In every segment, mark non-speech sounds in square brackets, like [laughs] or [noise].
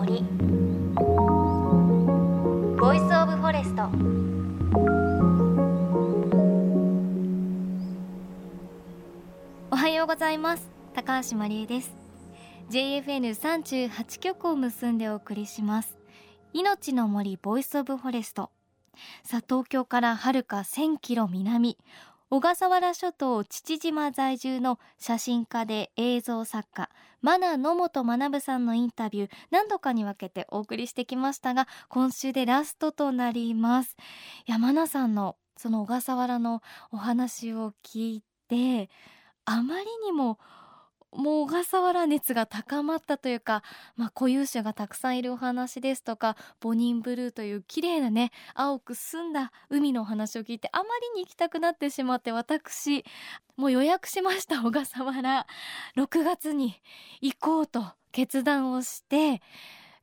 森。 Voice of Forest おはようございます。高橋真理恵です。JFN38 局を結んでお送りします。命の森 Voice of Forest さあ東京からはるか1000キロ南。小笠原諸島父島在住の写真家で映像作家マナ野本学さんのインタビュー何度かに分けてお送りしてきましたが今週でラストとなります。山名さんのその小笠原のお話を聞いてあまりにももう小笠原熱が高まったというか、まあ、固有種がたくさんいるお話ですとかボニンブルーという綺麗なね青く澄んだ海のお話を聞いてあまりに行きたくなってしまって私もう予約しました小笠原。6月に行こうと決断をして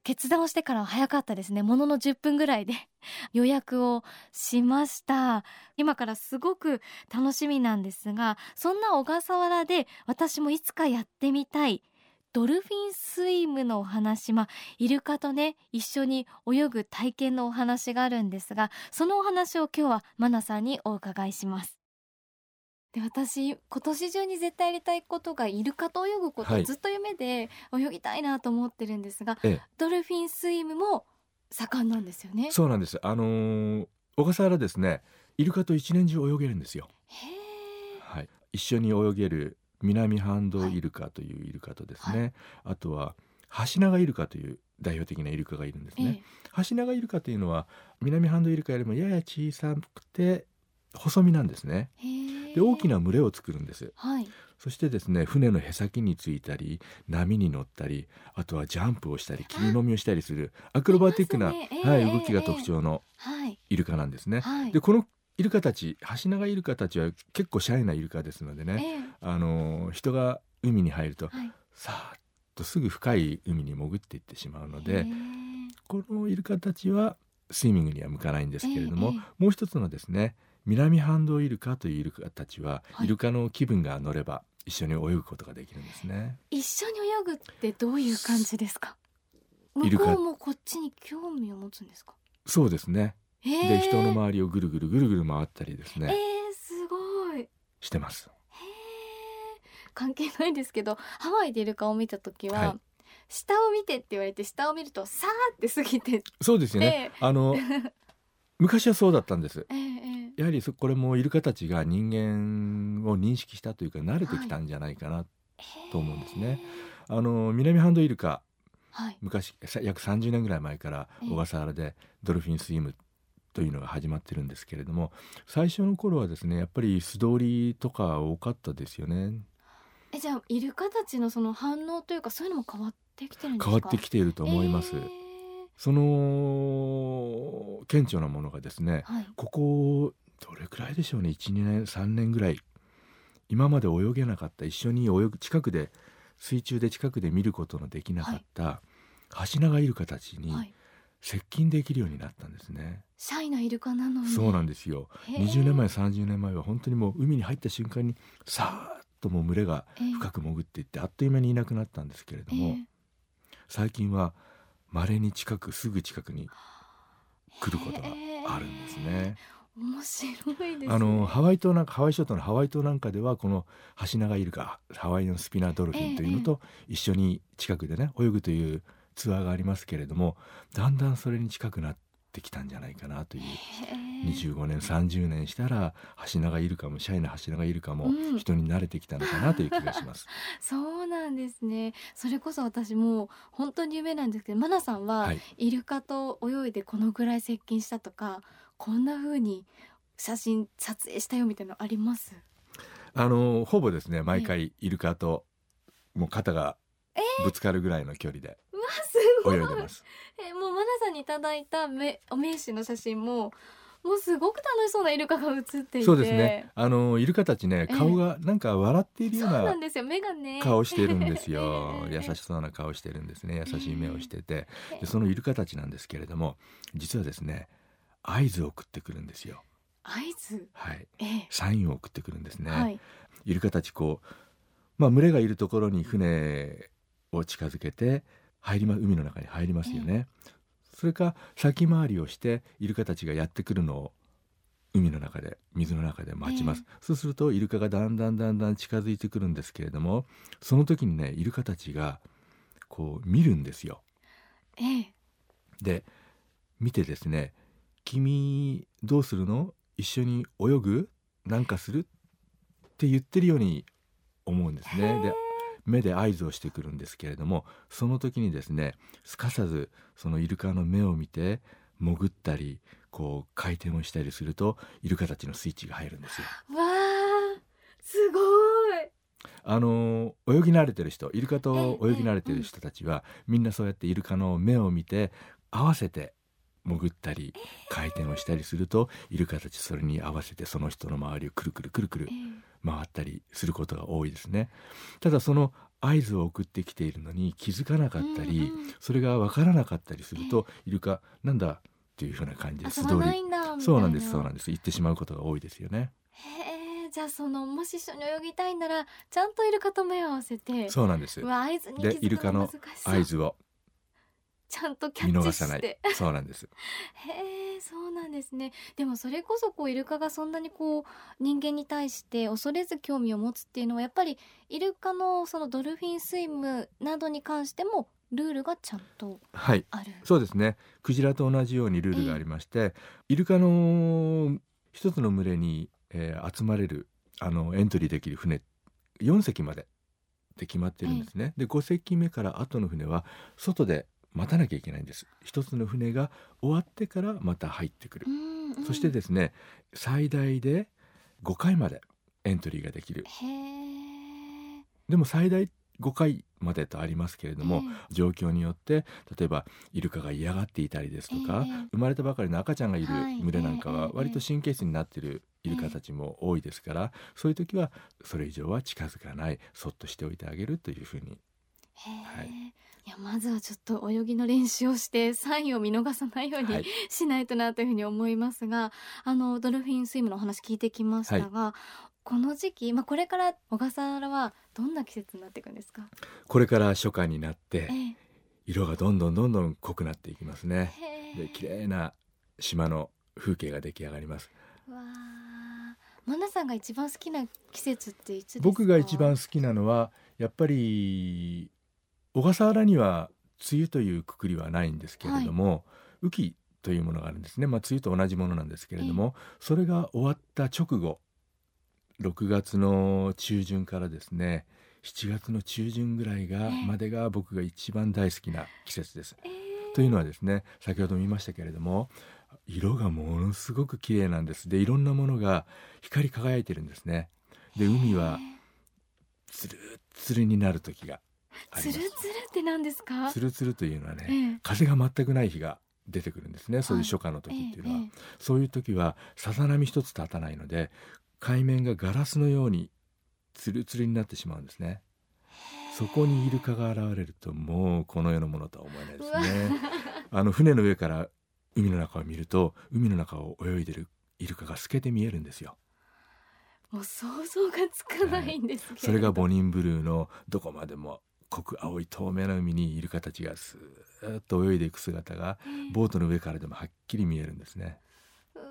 決断をしてから早かったですね。ものの10分ぐらいで [laughs] 予約をしました。今からすごく楽しみなんですがそんな小笠原で私もいつかやってみたいドルフィンスイムのお話まあイルカとね一緒に泳ぐ体験のお話があるんですがそのお話を今日はマナさんにお伺いします。で私今年中に絶対やりたいことがイルカと泳ぐこと、はいずっと夢で泳ぎたいなと思ってるんですがええドルフィンスイムも盛んなんですよね。そうなんです。あのー小笠原ですね、イルカと一年中泳げるんですよ。へえ。はい。一緒に泳げる南半島イルカというイルカとですね、あとはハシナガイルカという代表的なイルカがいるんですえね。ハシナガイルカというのは南半島イルカよりもやや小さくて細身なんですね。で大きな群れを作るんです。はい。そしてですね船のへさきについたり波に乗ったりあとはジャンプをしたり霧飲みをしたりするアクロバティックな、ねええはい、ええ動きが特徴のはい。イルカなんですね。はい。でこのイルカたちハシナガイルカたちは結構シャイなイルカですのでね、ええ。あの人が海に入るとはい。さーっとすぐ深い海に潜っていってしまうのでへえこのイルカたちはスイミングには向かないんですけれども、えええもう一つのですね南半島イルカというイルカたちは、はいイルカの気分が乗れば一緒に泳ぐことができるんですね。一緒に泳ぐってどういう感じですか？向こうもこっちに興味を持つんですか？そうですね。へえ。で人の周りをぐるぐるぐるぐる回ったりですえね、えすごい。へしてます。え。関係ないですけどハワイでイルカを見た時は、はい下を見てって言われて下を見るとさーって過ぎてそうですよね。あの [laughs] 昔はそうだったんです。ええええやはりそこれもイルカたちが人間を認識したというか慣れてきたんじゃないかな。と思うんですねあの南半島イルカはい。昔さ約30年ぐらい前からええ小笠原でドルフィンスイムというのが始まってるんですけれども最初の頃はですねやっぱり素通りとか多かったですよねえじゃあイルカたちのその反応というかそういうのも変わってきてるんですか？変わってきていると思います、ええその顕著なものがですねはい。ここどれくらいでしょうね？12年3年ぐらい。今まで泳げなかった一緒に泳ぐ近くで水中で近くで見ることのできなかったハシナガイルカたちにはい。接近できるようになったんですね、シャイなイルカなのに。そうなんですよ。へえ20年前30年前は本当にもう海に入った瞬間にさーっともう群れがええ。深く潜っていってあっという間にいなくなったんですけれども、え。最近は稀に近くすぐ近くにえ来ることがあるんですね。面白いですね。あのハワイ島なんかハワイ諸島のハワイ島なんかではこのハシナガイルカハワイのスピナードルフィンというのと一緒に近くでね泳ぐというツアーがありますけれどもだんだんそれに近くなってきたんじゃないかなというへえ25年30年したらハシナガイルカもシャイなハシナガイルカもうん人に慣れてきたのかなという気がします。[laughs] そうなんですね。それこそ私もう本当に夢なんですけど、マナさんははい、イルカと泳いでこのぐらい接近したとか、こんな風に写真撮影したよみたいなのあります？あのほぼですね毎回イルカともう肩がぶつかるぐらいの距離で。泳いでます。えもうマナさんにいただいためお名刺の写真ももうすごく楽しそうなイルカが写っていて。そうですね。あのイルカたちねええ顔がなんか笑っているようそうななんですよ。目がね。顔してるんですよ [laughs] ええ優しそうな顔してるんですね優しい目をしててええでそのイルカたちなんですけれども実はですね合図を送ってくるんですよ合図？はいええサインを送ってくるんですね、はい。イルカたちこうまあ群れがいるところに船を近づけて入りま海の中に入りますよね、それか先回りをしてイルカたちがやってくるのを海の中で水の中で待ちます、そうするとイルカがだんだんだんだん近づいてくるんですけれどもその時にねイルカたちがこう見るんですよ。ええ。で見てですね「君どうするの？一緒に泳ぐ？なんかする?」って言ってるように思うんですね。で目で合図をしてくるんですけれどもその時にですねすかさずそのイルカの目を見て潜ったりこう回転をしたりするとイルカたちのスイッチが入るんですよ。わあすごいあの泳ぎ慣れてる人イルカと泳ぎ慣れてる人たちはみんなそうやってイルカの目を見て合わせて潜ったり回転をしたりするとイルカたちそれに合わせてその人の周りをくるくるくるくるええ。回ったりすることが多いですね。ただその合図を送ってきているのに気づかなかったり、それが分からなかったりすると、イルカなんだっていうふうな感じで素通り。そうなんですそうなんです。言ってしまうことが多いですよね。へえじゃあそのもし一緒に泳ぎたいならちゃんとイルカと目を合わせてそうなんです。でイルカの合図をちゃんとキャ見ッチ逃さない。してそうなんです。[laughs] へえそうなんですね。でもそれこそこうイルカがそんなにこう人間に対して恐れず興味を持つっていうのはやっぱりイルカのそのドルフィンスイムなどに関してもルールがちゃんとはい。ある。そうですね。クジラと同じようにルールがありまして、イルカの一つの群れに、えー集まれるあのエントリーできる船4隻までって決まってるんですね、で5隻目から後の船は外で待たなきゃいけないんです。一つの船が終わってからまた入ってくる。う、んうん。そしてですね最大で5回までエントリーができる。でも最大5回までとありますけれども、え状況によって例えばイルカが嫌がっていたりですとか、ええ。生まれたばかりの赤ちゃんがいるはい。群れなんかええは割と神経質になっているイルカたちも多いですから、そういう時はそれ以上は近づかない。そっとしておいてあげるというふうにはい。い、やまずはちょっと泳ぎの練習をしてサインを見逃さないように、はい。しないとなというふうに思いますがあのドルフィンスイムのお話聞いてきましたが、この時期、まあ、これから小笠原はどんな季節になっていくんですか、これから初夏になってええ。色がどんどんどんどん濃くなっていきますね。で綺麗な島の風景が出来上がります。わあマナさんが一番好きな季節っていつですか？僕が一番好きなのはやっぱり小笠原には梅雨というくくりはないんですけれども、雨季というものがあるんですね、まあ、梅雨と同じものなんですけれども、それが終わった直後6月の中旬からですね7月の中旬ぐらいが、ええ。までが僕が一番大好きな季節です。ええ。というのはですね先ほども言いましたけれども色がものすごく綺麗なんです。でいろんなものが光り輝いてるんですね。で海はツルッツルになる時がつるつるって何ですか？ツルツルというのはね、ええ。風が全くない日が出てくるんですね。そういう初夏の時っていうのは、えええそういう時はさざ波一つ立たないので海面がガラスのようにツルツルになってしまうんですね。そこにイルカが現れるともうこの世のものとは思えないですね。あの船の上から海の中を見ると海の中を泳いでるイルカが透けて見えるんですよ。もう想像がつかないんですけれど、それがボニンブルーのどこまでも濃く青い透明な海にイルカたちがスーッと泳いでいく姿がええボートの上からでもはっきり見えるんですね。うわ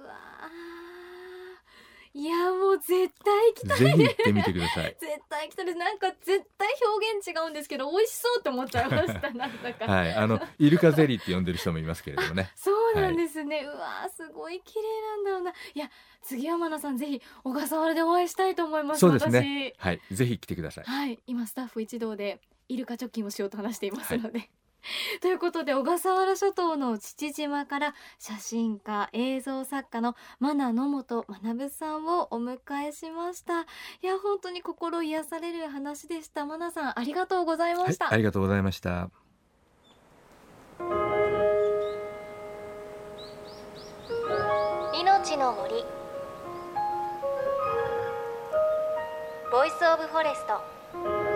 ー。いやもう絶対行きたい。ぜひ行ってみてください。[laughs] 絶対行きたい。ですなんか絶対表現違うんですけど美味しそうって思っちゃいましたなんだか、はい。あのイルカゼリーって呼んでる人もいますけれどもね。[laughs] そうなんですね、うわーすごい綺麗なんだろうな。いや次はマナさんぜひ小笠原でお会いしたいと思いますそうですね。はい。ぜひ来てください。私はい。今スタッフ一同でイルカ貯金をしようと話していますので、[laughs] ということで小笠原諸島の父島から写真家映像作家のマナ野本学さんをお迎えしました。いや本当に心癒される話でした。マナさんありがとうございまはいした、ありがとうございました。命の森。ボイスオブフォレスト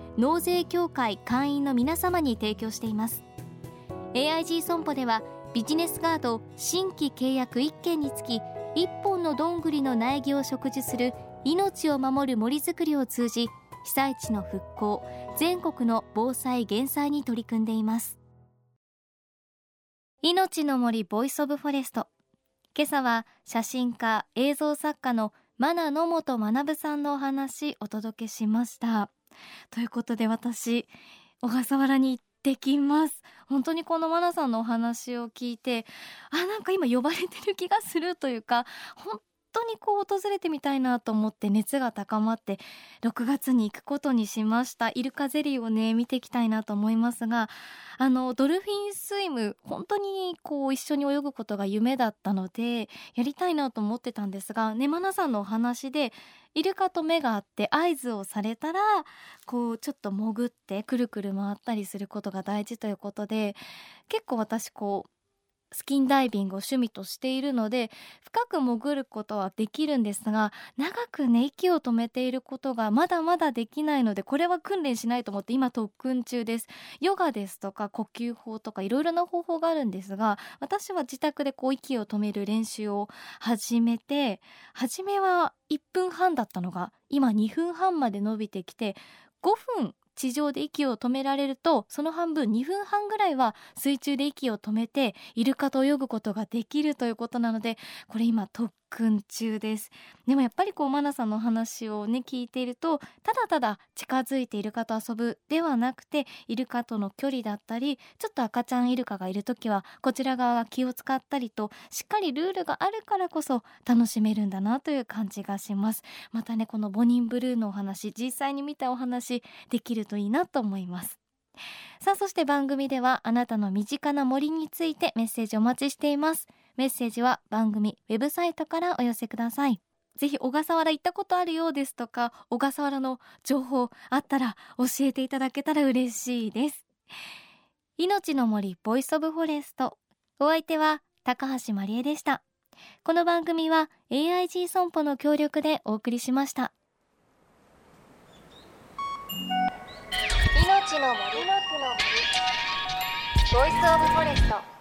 納税協会会員の皆様に提供しています。AIG 損保ではビジネスガード新規契約1件につき1本のどんぐりの苗木を植樹する命を守る森づくりを通じ被災地の復興全国の防災減災に取り組んでいます。命の森 Voice of Forest。今朝は写真家映像作家のマナ野本学さんのお話お届けしました。ということで私小笠原に行ってきます。本当にこのマナさんのお話を聞いてあなんか今呼ばれてる気がするというか本当にこう訪れてみたいなと思って熱が高まって6月に行くことにしました。イルカゼリーをね見ていきたいなと思いますがあのドルフィンスイム本当にこう一緒に泳ぐことが夢だったのでやりたいなと思ってたんですがねマナさんのお話でイルカと目があって合図をされたらこうちょっと潜ってくるくる回ったりすることが大事ということで結構私こうスキンダイビングを趣味としているので深く潜ることはできるんですが長くね息を止めていることがまだまだできないのでこれは訓練しないと思って今特訓中です。ヨガですとか呼吸法とかいろいろな方法があるんですが私は自宅でこう息を止める練習を始めて初めは1分半だったのが今2分半まで伸びてきて5分地上で息を止められるとその半分2分半ぐらいは水中で息を止めてイルカと泳ぐことができるということなのでこれ今特訓中ですでもやっぱりこうマナさんの話をね聞いているとただただ近づいてイルカと遊ぶではなくてイルカとの距離だったりちょっと赤ちゃんイルカがいる時はこちら側が気を使ったりとしっかりルールがあるからこそ楽しめるんだなという感じがします。またねこの Bonin Blue のお話実際に見たお話できるといいなと思います。さあそして番組ではあなたの身近な森についてメッセージお待ちしています。メッセージは番組ウェブサイトからお寄せください。ぜひ小笠原行ったことあるようですとか小笠原の情報あったら教えていただけたら嬉しいです。命の森 Voice of Forest。お相手は高橋真理恵でした。この番組は AIG 損保の協力でお送りしました。の森ボイスオブフォレスト。